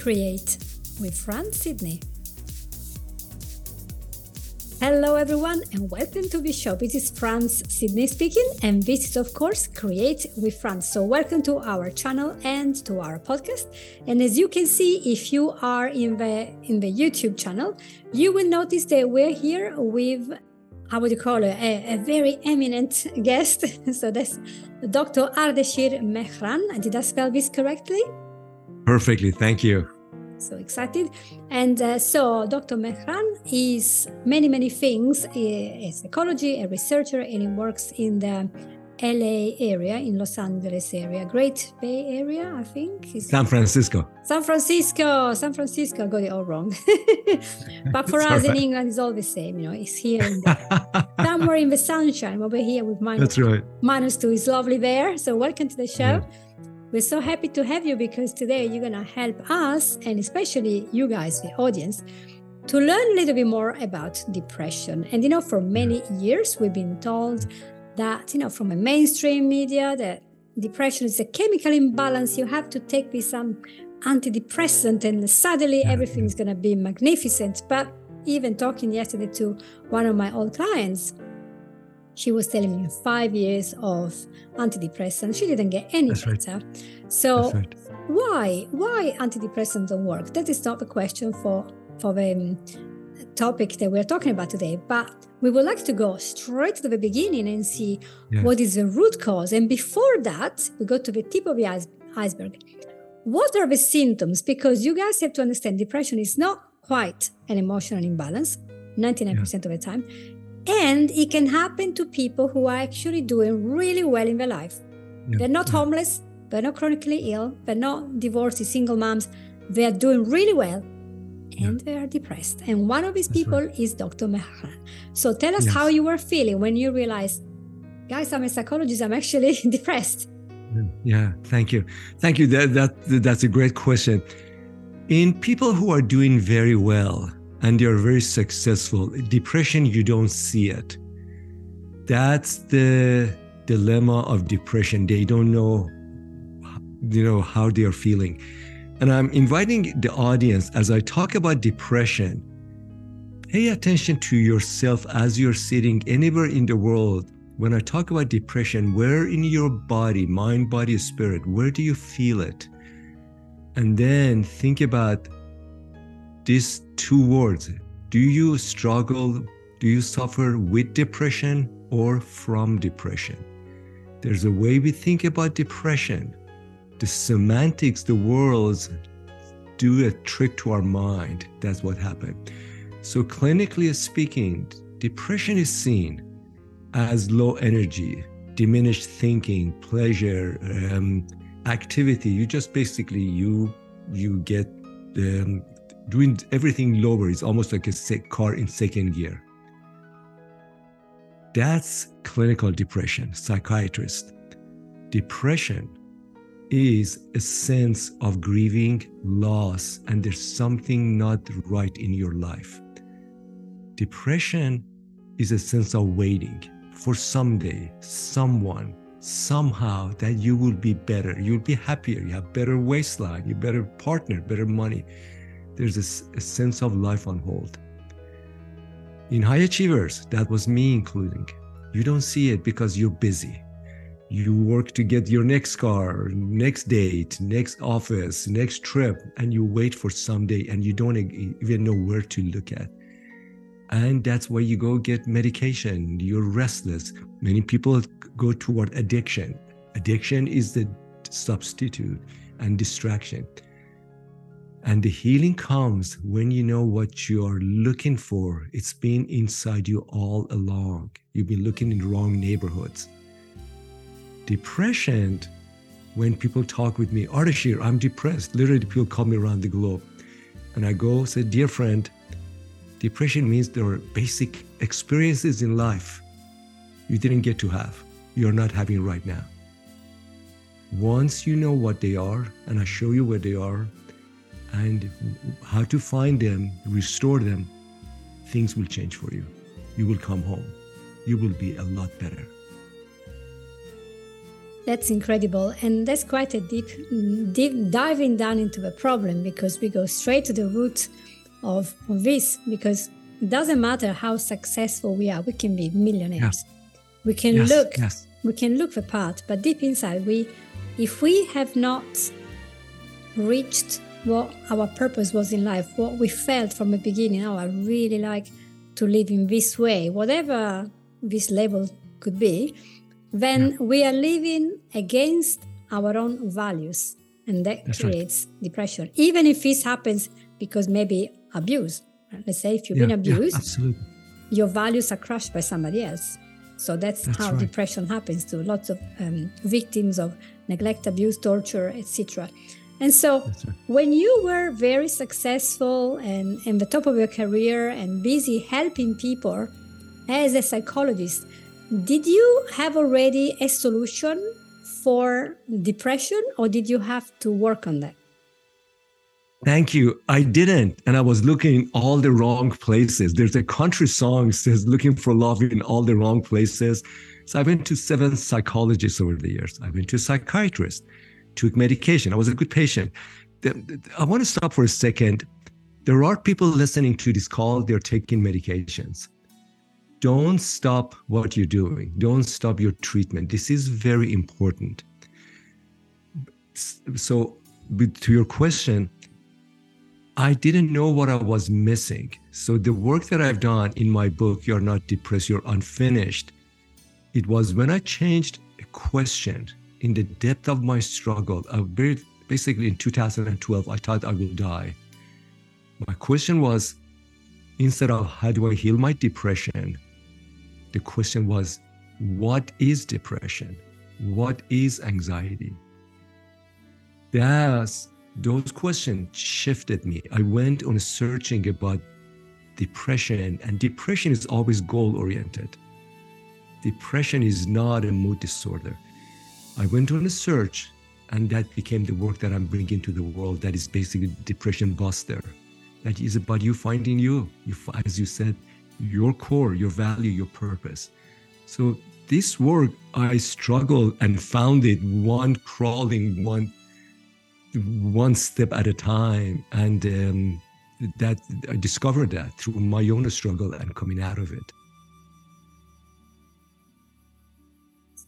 Create with Franz Sidney. Hello, everyone, and welcome to the show. This is Franz Sidney speaking, and this is, of course, Create with Franz. So, welcome to our channel and to our podcast. And as you can see, if you are in the in the YouTube channel, you will notice that we're here with how would you call it a, a very eminent guest. so that's Dr. Ardeshir Mehran. Did I spell this correctly? Perfectly, thank you so excited. And uh, so Dr. Mehran is many, many things. He is ecology, a researcher, and he works in the LA area, in Los Angeles area, Great Bay Area, I think. San Francisco. San Francisco, San Francisco. I got it all wrong. but for us right. in England, it's all the same. You know, it's here in the, somewhere in the sunshine. Over here with minus. That's right. Minus two. It's lovely there. So welcome to the show. Yeah. We're so happy to have you because today you're going to help us, and especially you guys, the audience, to learn a little bit more about depression. And you know, for many years, we've been told that, you know, from a mainstream media, that depression is a chemical imbalance. You have to take this um, antidepressant, and suddenly everything is going to be magnificent. But even talking yesterday to one of my old clients, she was telling me five years of antidepressants. She didn't get any That's better. Right. So right. why why antidepressants don't work? That is not the question for for the um, topic that we're talking about today. But we would like to go straight to the beginning and see yes. what is the root cause. And before that, we go to the tip of the ice, iceberg. What are the symptoms? Because you guys have to understand depression is not quite an emotional imbalance 99% yeah. of the time and it can happen to people who are actually doing really well in their life. Yeah. They're not mm. homeless, they're not chronically ill, they're not divorced single moms. They are doing really well and yeah. they are depressed. And one of these That's people right. is Dr. Mehran. So tell us yes. how you were feeling when you realized, guys, I'm a psychologist, I'm actually depressed. Mm, yeah, thank you. Thank you. That, that that's a great question. In people who are doing very well, and they are very successful. Depression, you don't see it. That's the dilemma of depression. They don't know, you know, how they are feeling. And I'm inviting the audience as I talk about depression, pay attention to yourself as you're sitting anywhere in the world. When I talk about depression, where in your body, mind, body, spirit, where do you feel it? And then think about these two words. Do you struggle do you suffer with depression or from depression? There's a way we think about depression. The semantics the words do a trick to our mind. That's what happened. So clinically speaking depression is seen as low energy diminished thinking pleasure um, activity. You just basically you you get um, doing everything lower is almost like a car in second gear. That's clinical depression, psychiatrist. Depression is a sense of grieving, loss, and there's something not right in your life. Depression is a sense of waiting for someday, someone, somehow that you will be better, you'll be happier, you have better waistline, you better partner, better money there's a, a sense of life on hold. In high achievers, that was me including, you don't see it because you're busy. You work to get your next car, next date, next office, next trip, and you wait for someday and you don't even know where to look at. And that's why you go get medication. You're restless. Many people go toward addiction. Addiction is the substitute and distraction. And the healing comes when you know what you're looking for. It's been inside you all along. You've been looking in the wrong neighborhoods. Depression, when people talk with me, Ardeshir, I'm depressed. Literally, people call me around the globe. And I go, say, dear friend, depression means there are basic experiences in life you didn't get to have, you're not having right now. Once you know what they are, and I show you where they are, and how to find them, restore them, things will change for you. You will come home. You will be a lot better. That's incredible. And that's quite a deep, deep diving down into the problem because we go straight to the root of, of this because it doesn't matter how successful we are, we can be millionaires. Yeah. We can yes, look yes. we can look the part, but deep inside we if we have not reached what our purpose was in life, what we felt from the beginning, oh I really like to live in this way, whatever this label could be, then yeah. we are living against our own values. And that That's creates right. depression. Even if this happens because maybe abuse. Let's say if you've yeah, been abused, yeah, your values are crushed by somebody else. So that's, that's how right. depression happens to lots of um, victims of neglect, abuse, torture, etc. And so right. when you were very successful and in the top of your career and busy helping people as a psychologist, did you have already a solution for depression or did you have to work on that? Thank you. I didn't. And I was looking in all the wrong places. There's a country song says looking for love in all the wrong places. So I went to seven psychologists over the years. I went to a psychiatrist, took medication. I was a good patient. I want to stop for a second. There are people listening to this call, they're taking medications. Don't stop what you're doing. Don't stop your treatment. This is very important. So, to your question, I didn't know what I was missing. So the work that I've done in my book, You're Not Depressed, You're Unfinished, it was when I changed a question in the depth of my struggle. Basically in 2012, I thought I will die. My question was instead of how do I heal my depression, the question was, what is depression? What is anxiety? That's those questions shifted me. I went on searching about depression, and depression is always goal oriented. Depression is not a mood disorder. I went on a search, and that became the work that I'm bringing to the world. That is basically Depression Buster. That is about you finding you, you as you said, your core, your value, your purpose. So this work, I struggled and found it one crawling, one one step at a time. And um, that I discovered that through my own struggle and coming out of it.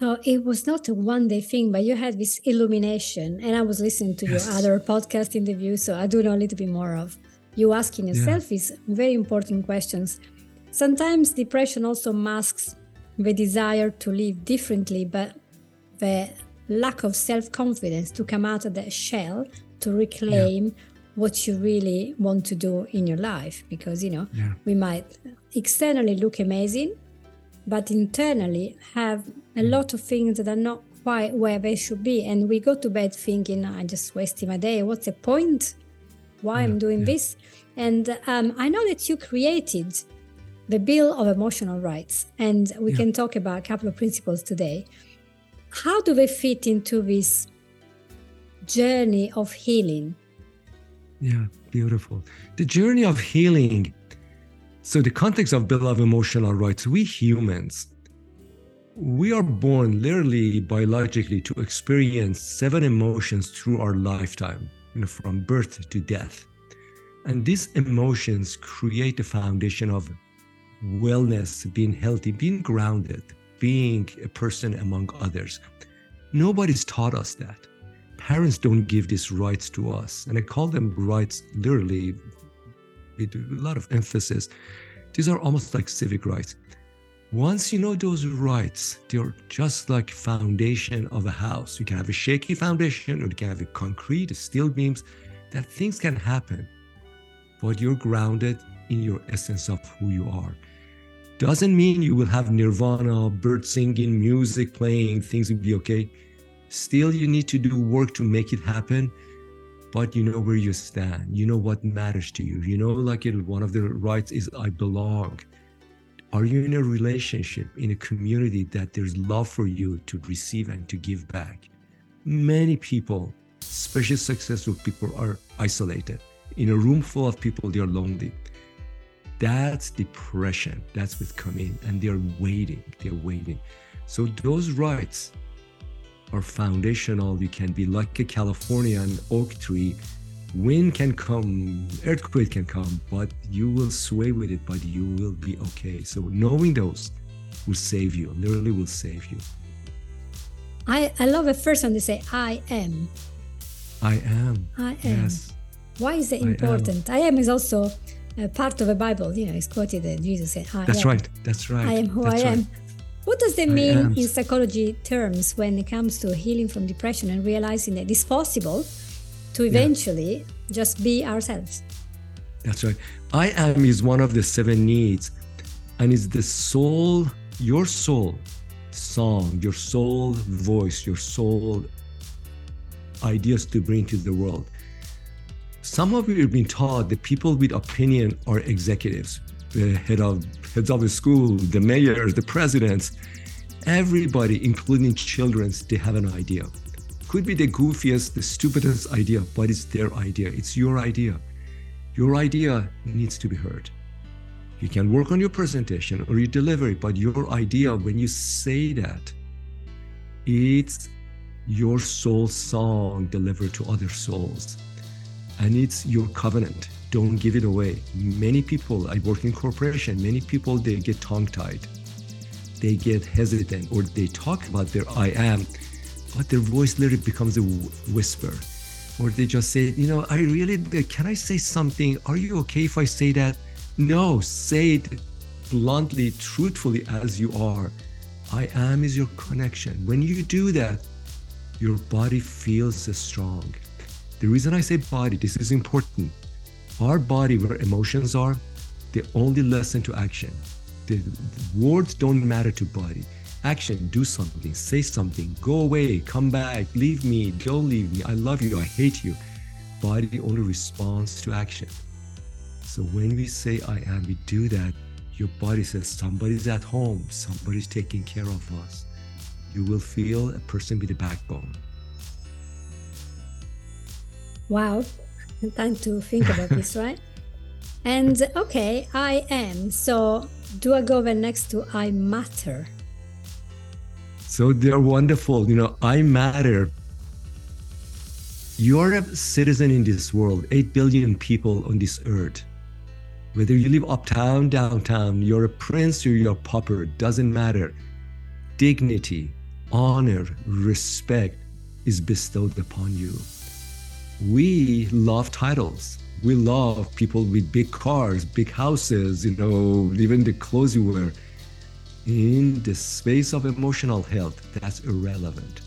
So it was not a one day thing, but you had this illumination. And I was listening to yes. your other podcast interview, so I do know a little bit more of you asking yourself yeah. these very important questions. Sometimes depression also masks the desire to live differently, but the lack of self confidence to come out of that shell to reclaim yeah. what you really want to do in your life. Because, you know, yeah. we might externally look amazing, but internally have a lot of things that are not quite where they should be. And we go to bed thinking, I just wasted my day. What's the point? Why yeah, I'm doing this? And um, I know that you created the Bill of Emotional Rights, and we can talk about a couple of principles today how do they fit into this journey of healing? Yeah, beautiful. The journey of healing. So, the context of Bill of Emotional Rights, we humans, we are born literally biologically to experience seven emotions through our lifetime, you know, from birth to death. And these emotions create the foundation of wellness, being healthy, being grounded being a person among others. Nobody's taught us that. Parents don't give these rights to us. And I call them rights literally with a lot of emphasis. These are almost like civic rights. Once you know those rights, they're just like foundation of a house. You can have a shaky foundation or you can have a concrete, steel beams, that things can happen. But you're grounded in your essence of who you are. Doesn't mean you will have nirvana, bird singing, music playing, things will be okay. Still, you need to do work to make it happen, but you know where you stand. You know what matters to you. You know, like it, one of the rights is I belong. Are you in a relationship, in a community that there's love for you to receive and to give back? Many people, especially successful people, are isolated. In a room full of people, they are lonely. That's depression. That's what's coming. And they're waiting. They're waiting. So those rights are foundational. You can be like a Californian oak tree. Wind can come, earthquake can come, but you will sway with it, but you will be okay. So knowing those will save you, literally will save you. I, I love the first one they say, I am. I am. I am. Yes. Why is it important? I am, I am is also a part of the Bible. You know, it's quoted that Jesus said, I am. That's am. right. That's right. I am who That's I am. Right. What does that mean in psychology terms when it comes to healing from depression and realizing that it's possible to eventually yeah. just be ourselves? That's right. I am is one of the seven needs, and is the soul, your soul song, your soul voice, your soul ideas to bring to the world. Some of you have been taught that people with opinion are executives, the head of heads of the school, the mayors, the presidents, everybody, including children, they have an idea. Could be the goofiest, the stupidest idea, but it's their idea. It's your idea. Your idea needs to be heard. You can work on your presentation or your delivery, but your idea, when you say that, it's your soul song delivered to other souls. And it's your covenant. Don't give it away. Many people, I work in corporation, many people, they get tongue tied. They get hesitant or they talk about their I am, but their voice literally becomes a whisper. Or they just say, you know, I really, uh, can I say something? Are you okay if I say that? No, say it bluntly, truthfully as you are. I am is your connection. When you do that, your body feels strong. The reason I say body, this is important. Our body, where emotions are, they only listen to action. The words don't matter to body. Action, do something, say something, go away, come back, leave me, don't leave me, I love you, I hate you. Body only responds to action. So when we say I am, we do that, your body says somebody's at home, somebody's taking care of us. You will feel a person with a backbone. Wow, time to think about this, right? And okay, I am. So do I go then next to I matter? So they're wonderful. You know, I matter. You're a citizen in this world, 8 billion people on this earth. Whether you live uptown, downtown, you're a prince or you're a pauper, doesn't matter. Dignity, honor, respect is bestowed upon you. We love titles. We love people with big cars, big houses, you know, even the clothes you wear. In the space of emotional health, that's irrelevant.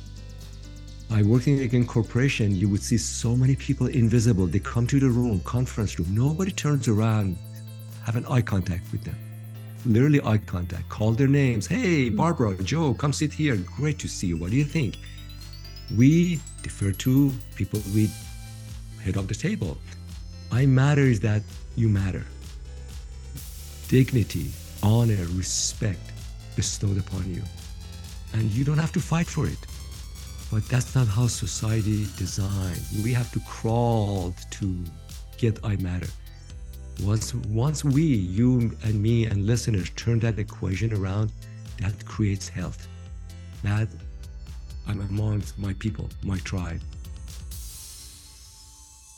By working in corporation, you would see so many people invisible. They come to the room, conference room. Nobody turns around, have an eye contact with them. Literally eye contact. Call their names. Hey, Barbara, Joe, come sit here. Great to see you. What do you think? We defer to people with head of the table. I matter is that you matter. Dignity, honor, respect bestowed upon you. And you don't have to fight for it. But that's not how society designed. We have to crawl to get I matter. Once once we, you and me and listeners turn that equation around, that creates health. That I'm amongst my people, my tribe.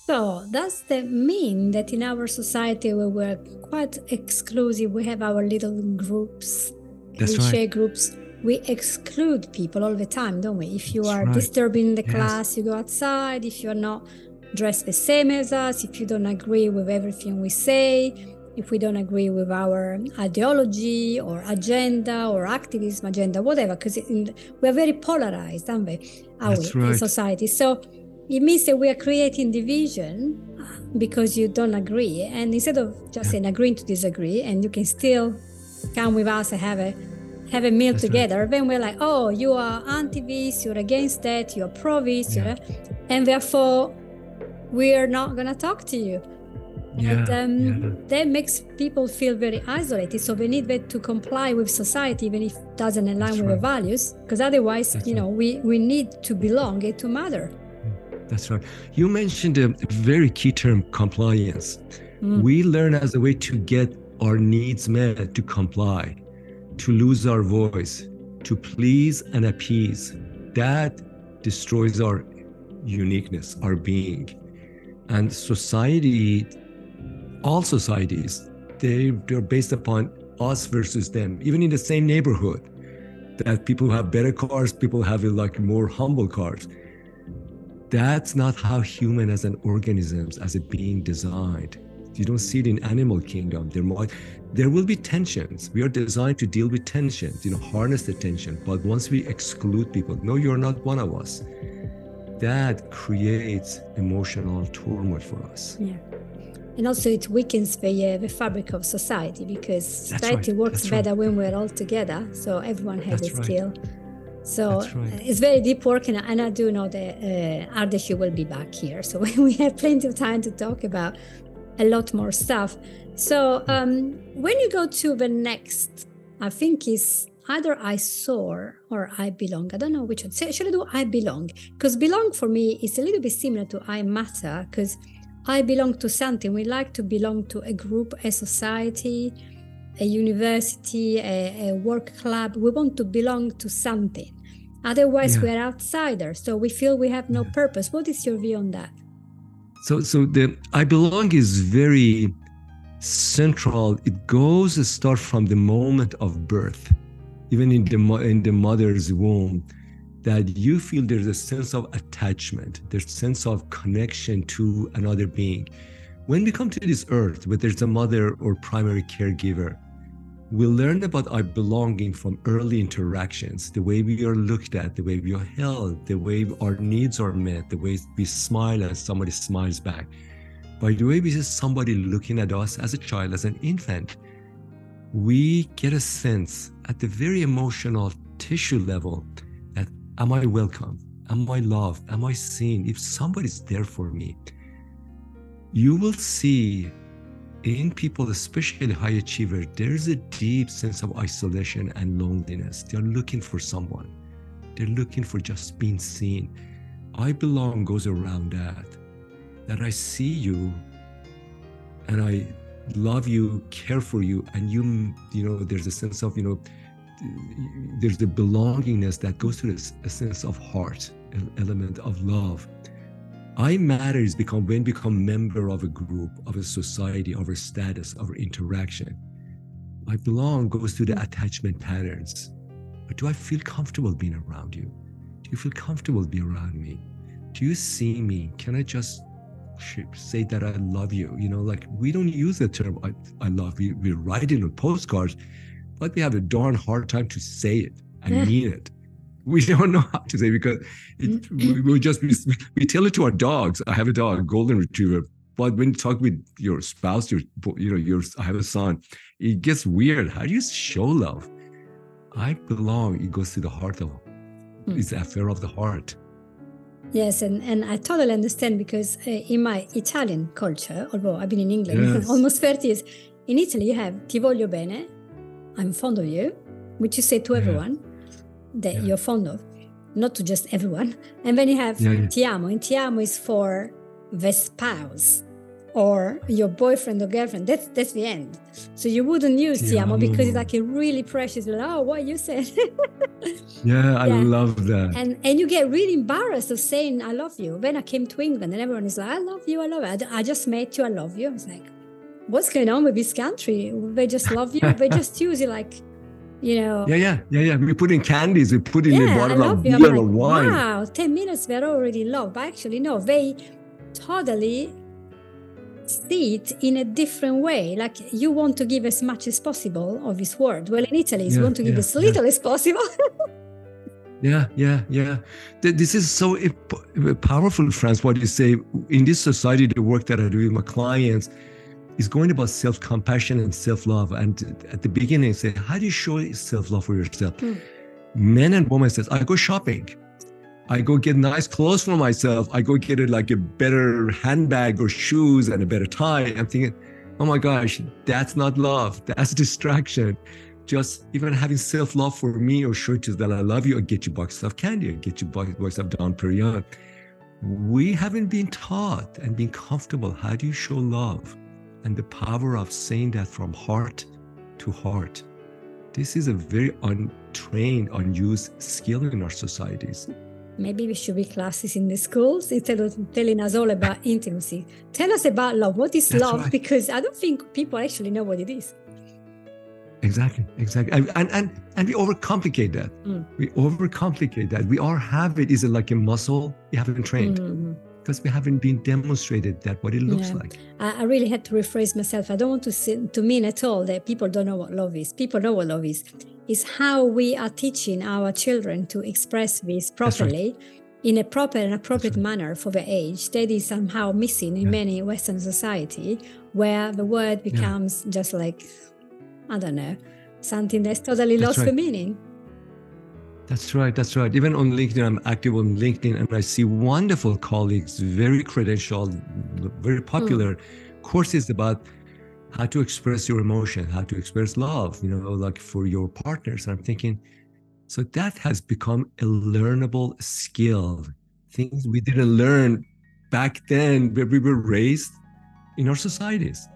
So does that mean that in our society where we're quite exclusive, we have our little groups, That's we right. share groups, we exclude people all the time, don't we? If you That's are right. disturbing the Yes. class, you go outside. If you're not dressed the same as us, if you don't agree with everything we say, if we don't agree with our ideology or agenda or activism agenda, whatever, because we're very polarized, aren't we? Are That's we in society? So it means that we are creating division because you don't agree. And instead of just Yeah. saying agreeing to disagree, and you can still come with us and have a have a meal That's right. together, then we're like, oh, you are anti this, you're against that, you're pro this, Yeah. and therefore we're not gonna talk to you. Yeah, and um, yeah. that makes people feel very isolated. So they need that to comply with society, even if it doesn't align That's with their right. values, because otherwise, That's you know, we, we need to belong and to matter. That's right. You mentioned a very key term compliance. Mm. We learn as a way to get our needs met, to comply, to lose our voice, to please and appease. That destroys our uniqueness, our being. And society, all societies, they, they're based upon us versus them, even in the same neighborhood. That people have better cars, people have like more humble cars. That's not how human as an organism, as a being designed. You don't see it in animal kingdom. There might, there will be tensions. We are designed to deal with tensions, you know, harness the tension. But once we exclude people, no, you're not one of us. That creates emotional turmoil for us. Yeah. And also it weakens the, uh, the fabric of society because society right. works That's better right. when we're all together. So everyone has That's a skill. Right. So right. it's very deep work, and, and I do know that uh, Ardeshir will be back here. So we have plenty of time to talk about a lot more stuff. So um, when you go to the next, I think is either I soar or I belong. I don't know which one. Should I do I belong? Because belong for me is a little bit similar to I matter because I belong to something. We like to belong to a group, a society, a university, a, a work club. We want to belong to something. Otherwise, yeah. we're outsiders. So we feel we have no yeah. purpose. What is your view on that? So, so the I belong is very central. It goes to start from the moment of birth, even in the in the mother's womb, that you feel there's a sense of attachment, there's a sense of connection to another being. When we come to this earth, whether it's a mother or primary caregiver, we learn about our belonging from early interactions the way we are looked at the way we are held the way our needs are met the way we smile and somebody smiles back. By the way we see somebody looking at us as a child as an infant we get a sense at the very emotional tissue level that am i welcome? Am i loved? Am i seen? If somebody's there for me you will see in people, especially high achievers, there's a deep sense of isolation and loneliness. They're looking for someone. They're looking for just being seen. I belong goes around that. That I see you and I love you, care for you, and you, you know, there's a sense of, you know, there's the belongingness that goes to this a sense of heart, an element of love. I matter is become when become member of a group, of a society, of a status, of interaction. I belong goes to the attachment patterns. But do I feel comfortable being around you? Do you feel comfortable being around me? Do you see me? Can I just say that I love you? You know, like we don't use the term I, I love you. We write it on postcards, but we have a darn hard time to say it and mean it we don't know how to say because it, we, we just we, we tell it to our dogs. I have a dog, a golden retriever. But when you talk with your spouse, your you know, your I have a son, it gets weird. How do you show love? I belong. It goes to the heart of. Mm. It's the affair of the heart. Yes, and, and I totally understand because uh, in my Italian culture, although I've been in England yes. almost 30 years, in Italy you have ti voglio bene, I'm fond of you, which you say to yeah. everyone that yeah. you're fond of, not to just everyone. And then you have yeah, yeah. ti amo, and ti amo is for the spouse or your boyfriend or girlfriend. That's that's the end. So you wouldn't use ti amo because it's like a really precious. oh, what you said. yeah, I love that. And and you get really embarrassed of saying I love you. When I came to England, and everyone is like, I love you, I love you. I, I just met you, I love you. I was like, what's going on with this country? They just love you. they just use you like you know. Yeah, yeah, yeah, yeah. We put in candies, we put in yeah, a bottle of beer like, or wine. Wow, 10 minutes they're already loved. But actually, no, they totally see it in a different way. Like you want to give as much as possible of this word. Well, in Italy, yeah, you want to give yeah, as little as possible. yeah, yeah, yeah. This is so powerful, Franz, what you say. In this society, the work that I do with my clients, is going about self-compassion and self-love. And at the beginning, say, how do you show self-love for yourself? Mm. Men and women says, I go shopping. I go get nice clothes for myself. I go get it like a better handbag or shoes and a better tie. I'm thinking, oh my gosh, that's not love. That's distraction. Just even having self-love for me or show you that I love you or get you box of candy or get you box of Dom Pérignon. We haven't been taught and been comfortable. How do you show love? And the power of saying that from heart to heart. This is a very untrained, unused skill in our societies. Maybe we should be classes in the schools instead of telling us all about intimacy. Tell us about love. What is That's love? right. Because I don't think people actually know what it is. Exactly, exactly. And and and, we overcomplicate that. Mm. We overcomplicate that. We all have it. Is it like a muscle we haven't trained Mhm. Because we haven't been demonstrated that what it looks Yeah. like. I, I really had to rephrase myself. I don't want to say, to mean at all that people don't know what love is. People know what love is. It's how we are teaching our children to express this right. properly in a proper and appropriate right. manner for their age. That is somehow missing in Yeah. many Western society where the word becomes just like, I don't know, something that's totally That's lost the meaning. That's right. That's right. Even on LinkedIn, I'm active on LinkedIn and I see wonderful colleagues, very credentialed, very hmm. popular courses about how to express your emotion, how to express love, you know, like for your partners. And I'm thinking, so that has become a learnable skill. Things we didn't learn back then where we were raised in our societies.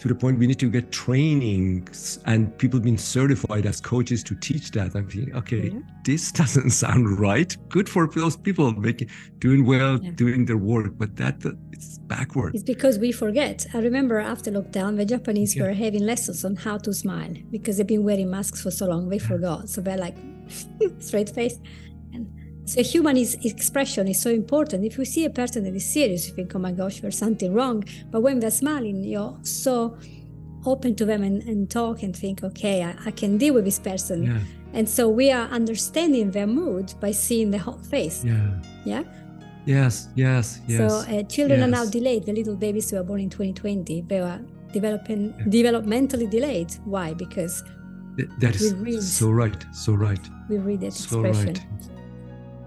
To the point we need to get training and people being certified as coaches to teach that. I'm thinking, okay, Yeah. this doesn't sound right. Good for those people making doing well, Yeah. doing their work, but that uh, it's backward. It's because we forget. I remember after lockdown, the Japanese Yeah. were having lessons on how to smile because they've been wearing masks for so long, they forgot. So they're like straight face. So human is, expression is so important. If you see a person that is serious, you think, oh my gosh, there's something wrong. But when they're smiling, you're so open to them and, and talk and think, okay, I, I can deal with this person. Yeah, And so we are understanding their mood by seeing the whole face. yeah. Yeah. Yes, yes, yes. So uh, children are now delayed. The little babies who are born in 2020, they are developing Yeah. developmentally delayed. Why? Because Th- that is read. so right, so right, we read that so expression. right.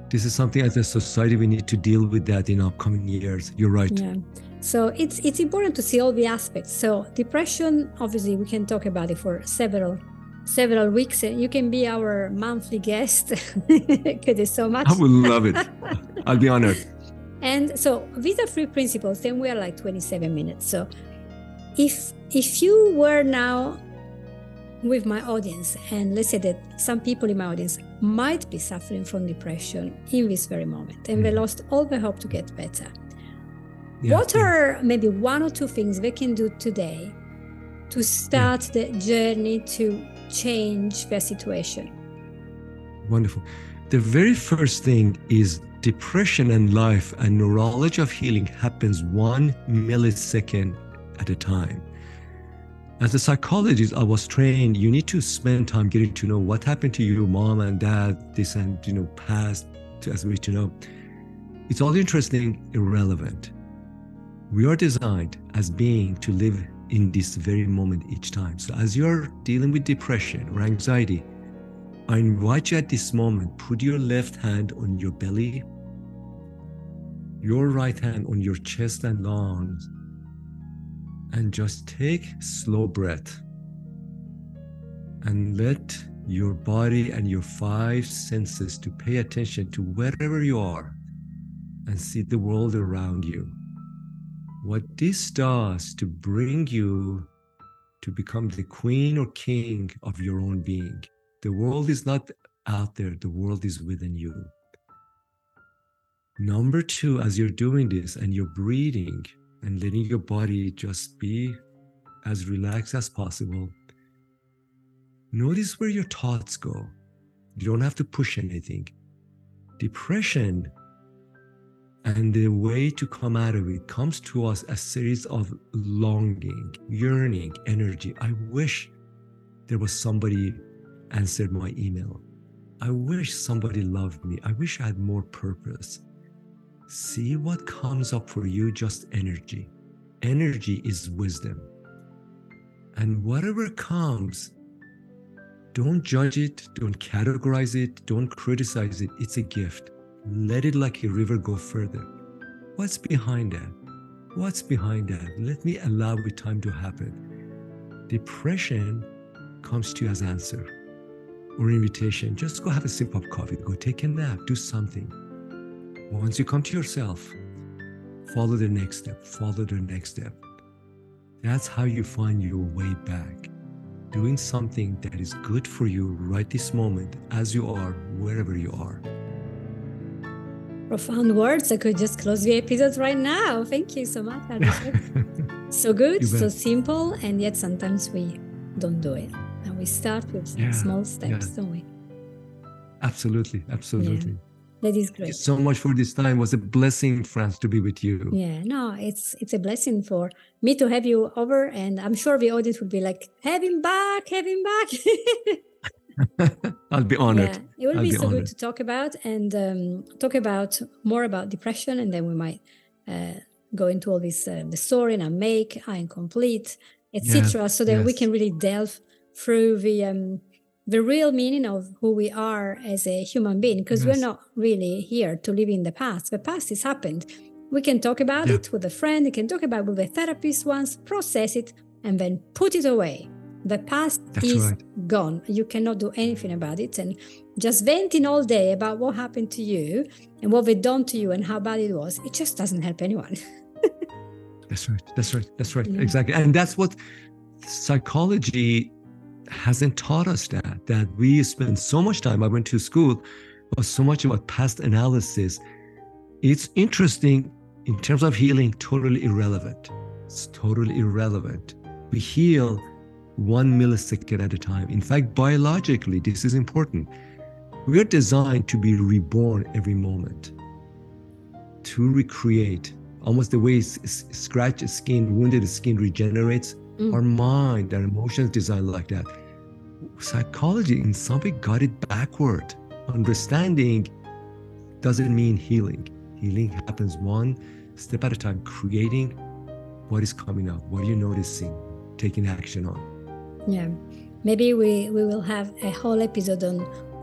This is something as a society we need to deal with that in upcoming years. You're right. Yeah. So it's it's important to see all the aspects. So depression, obviously, we can talk about it for several several weeks. You can be our monthly guest because there's so much. I would love it. I'll be honored. And so these are three principles. Then we are like 27 minutes. So if if you were now with my audience, and let's say that some people in my audience might be suffering from depression in this very moment, and they Mhm. lost all the hope to get better. Yeah, what yeah. are maybe one or two things they can do today to start the journey to change their situation? Wonderful. The very first thing is depression and life and knowledge of healing happens one millisecond at a time. As a psychologist, I was trained you need to spend time getting to know what happened to you, mom and dad, this and you know, past to as we to know. It's all interesting, irrelevant. We are designed as being to live in this very moment each time. So as you're dealing with depression or anxiety, I invite you at this moment, put your left hand on your belly, your right hand on your chest and lungs, and just take slow breath. And let your body and your five senses to pay attention to wherever you are and see the world around you. What this does to bring you to become the queen or king of your own being. The world is not out there, the world is within you. Number two, as you're doing this and you're breathing and letting your body just be as relaxed as possible, notice where your thoughts go. You don't have to push anything. Depression and the way to come out of it comes to us a series of longing, yearning, energy. I wish there was somebody answered my email. I wish somebody loved me. I wish I had more purpose. See what comes up for you, just energy. Energy is wisdom. And whatever comes, don't judge it, don't categorize it, don't criticize it. It's a gift. Let it like a river go further. What's behind that? What's behind that? Let me allow it time to happen. Depression comes to you as answer or invitation. Just go have a sip of coffee, go take a nap, do something. Once you come to yourself, follow the next step, follow the next step. That's how you find your way back. Doing something that is good for you right this moment, as you are, wherever you are. profound words. I could just close the episode right now. Thank you so much. so good, so simple, and yet sometimes we don't do it. And we start with yeah, small steps, yeah. don't we? Absolutely, absolutely. Yeah. That is great. Thank you so much for this time. It was a blessing, Franz, to be with you. Yeah, no, it's it's a blessing for me to have you over, and I'm sure the audience would be like, "Have him back, have him back." I'll be honored. Yeah, it will I'll be, be so honored. good to talk about and um, talk about more about depression, and then we might uh, go into all this uh, the story and I make, I incomplete, etc. Yeah, so that yes. we can really delve through the um, the real meaning of who we are as a human being, because yes. we're not really here to live in the past. The past has happened. We can talk about yeah. it with a friend. We can talk about it with a therapist once, process it, and then put it away the past That's is right. gone. You cannot do anything about it. And just venting all day about what happened to you and what they've done to you and how bad it was, it just doesn't help anyone. that's right. That's right. That's right. Yeah. Exactly. And that's what psychology hasn't taught us that, that we spend so much time. I went to school, was so much about past analysis. It's interesting in terms of healing, totally irrelevant. It's totally irrelevant. We heal one millisecond at a time. In fact, biologically, this is important. We are designed to be reborn every moment, to recreate, almost the way scratch skin, wounded skin regenerates. Mm. Our mind, our emotions designed like that. Psychology, in some way, got it backward. Understanding doesn't mean healing. Healing happens one step at a time, creating what is coming up, what are you noticing, taking action on. Yeah, maybe we, we will have a whole episode on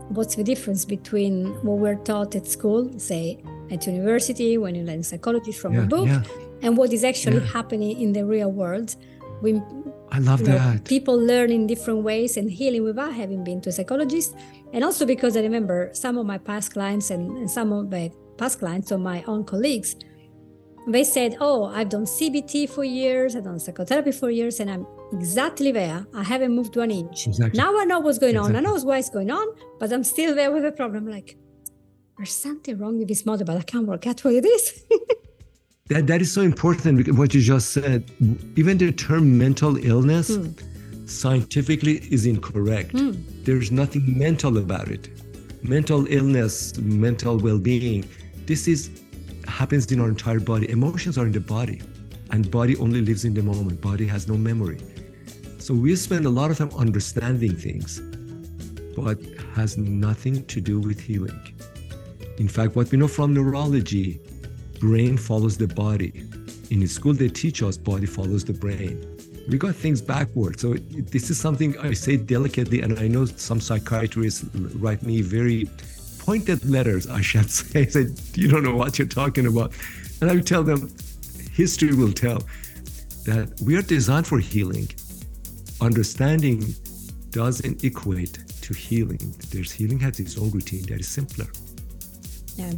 what's the difference between what we're taught at school, say at university when you learn psychology from yeah, a book, yeah. and what is actually yeah. happening in the real world. We, I love that. Know, people learn in different ways and healing without having been to a psychologist. And also because I remember some of my past clients and, and some of my past clients or my own colleagues, they said, Oh, I've done CBT for years, I've done psychotherapy for years, and I'm exactly there. I haven't moved one inch. Exactly. Now I know what's going exactly. on. I know what's going on, but I'm still there with a problem. Like, there's something wrong with this model, but I can't work out what it is. That, that is so important, what you just said. Even the term mental illness hmm. scientifically is incorrect. Hmm. There's nothing mental about it. Mental illness, mental well being, this is happens in our entire body. Emotions are in the body, and body only lives in the moment. Body has no memory. So we spend a lot of time understanding things, but has nothing to do with healing. In fact, what we know from neurology, brain follows the body. In school, they teach us body follows the brain. We got things backwards. So this is something I say delicately, and I know some psychiatrists write me very pointed letters, I should say, that you don't know what you're talking about. And I tell them, history will tell that we are designed for healing. Understanding doesn't equate to healing. There's healing has its own routine that is simpler. Yeah.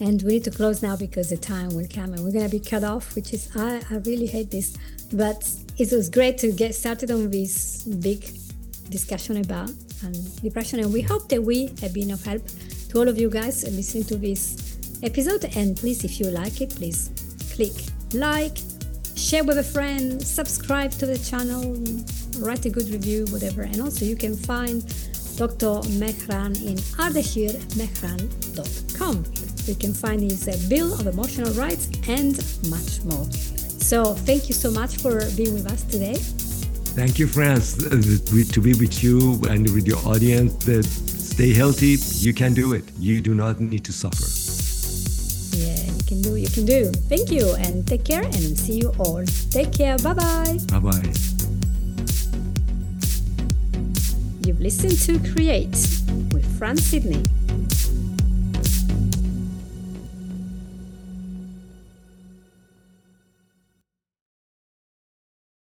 And we need to close now because the time will come and we're going to be cut off, which is, I, I really hate this. But it was great to get started on this big discussion about and depression. And we hope that we have been of help to all of you guys listening to this episode. And please, if you like it, please click like, share with a friend, subscribe to the channel, write a good review, whatever. And also, you can find Dr. Mehran in ardeshirmehran.com. You can find his uh, Bill of Emotional Rights and much more. So, thank you so much for being with us today. Thank you, Franz, uh, to be with you and with your audience. Stay healthy. You can do it. You do not need to suffer. Yeah, you can do. You can do. Thank you, and take care. And see you all. Take care. Bye bye. Bye bye. You've listened to Create with Franz Sidney.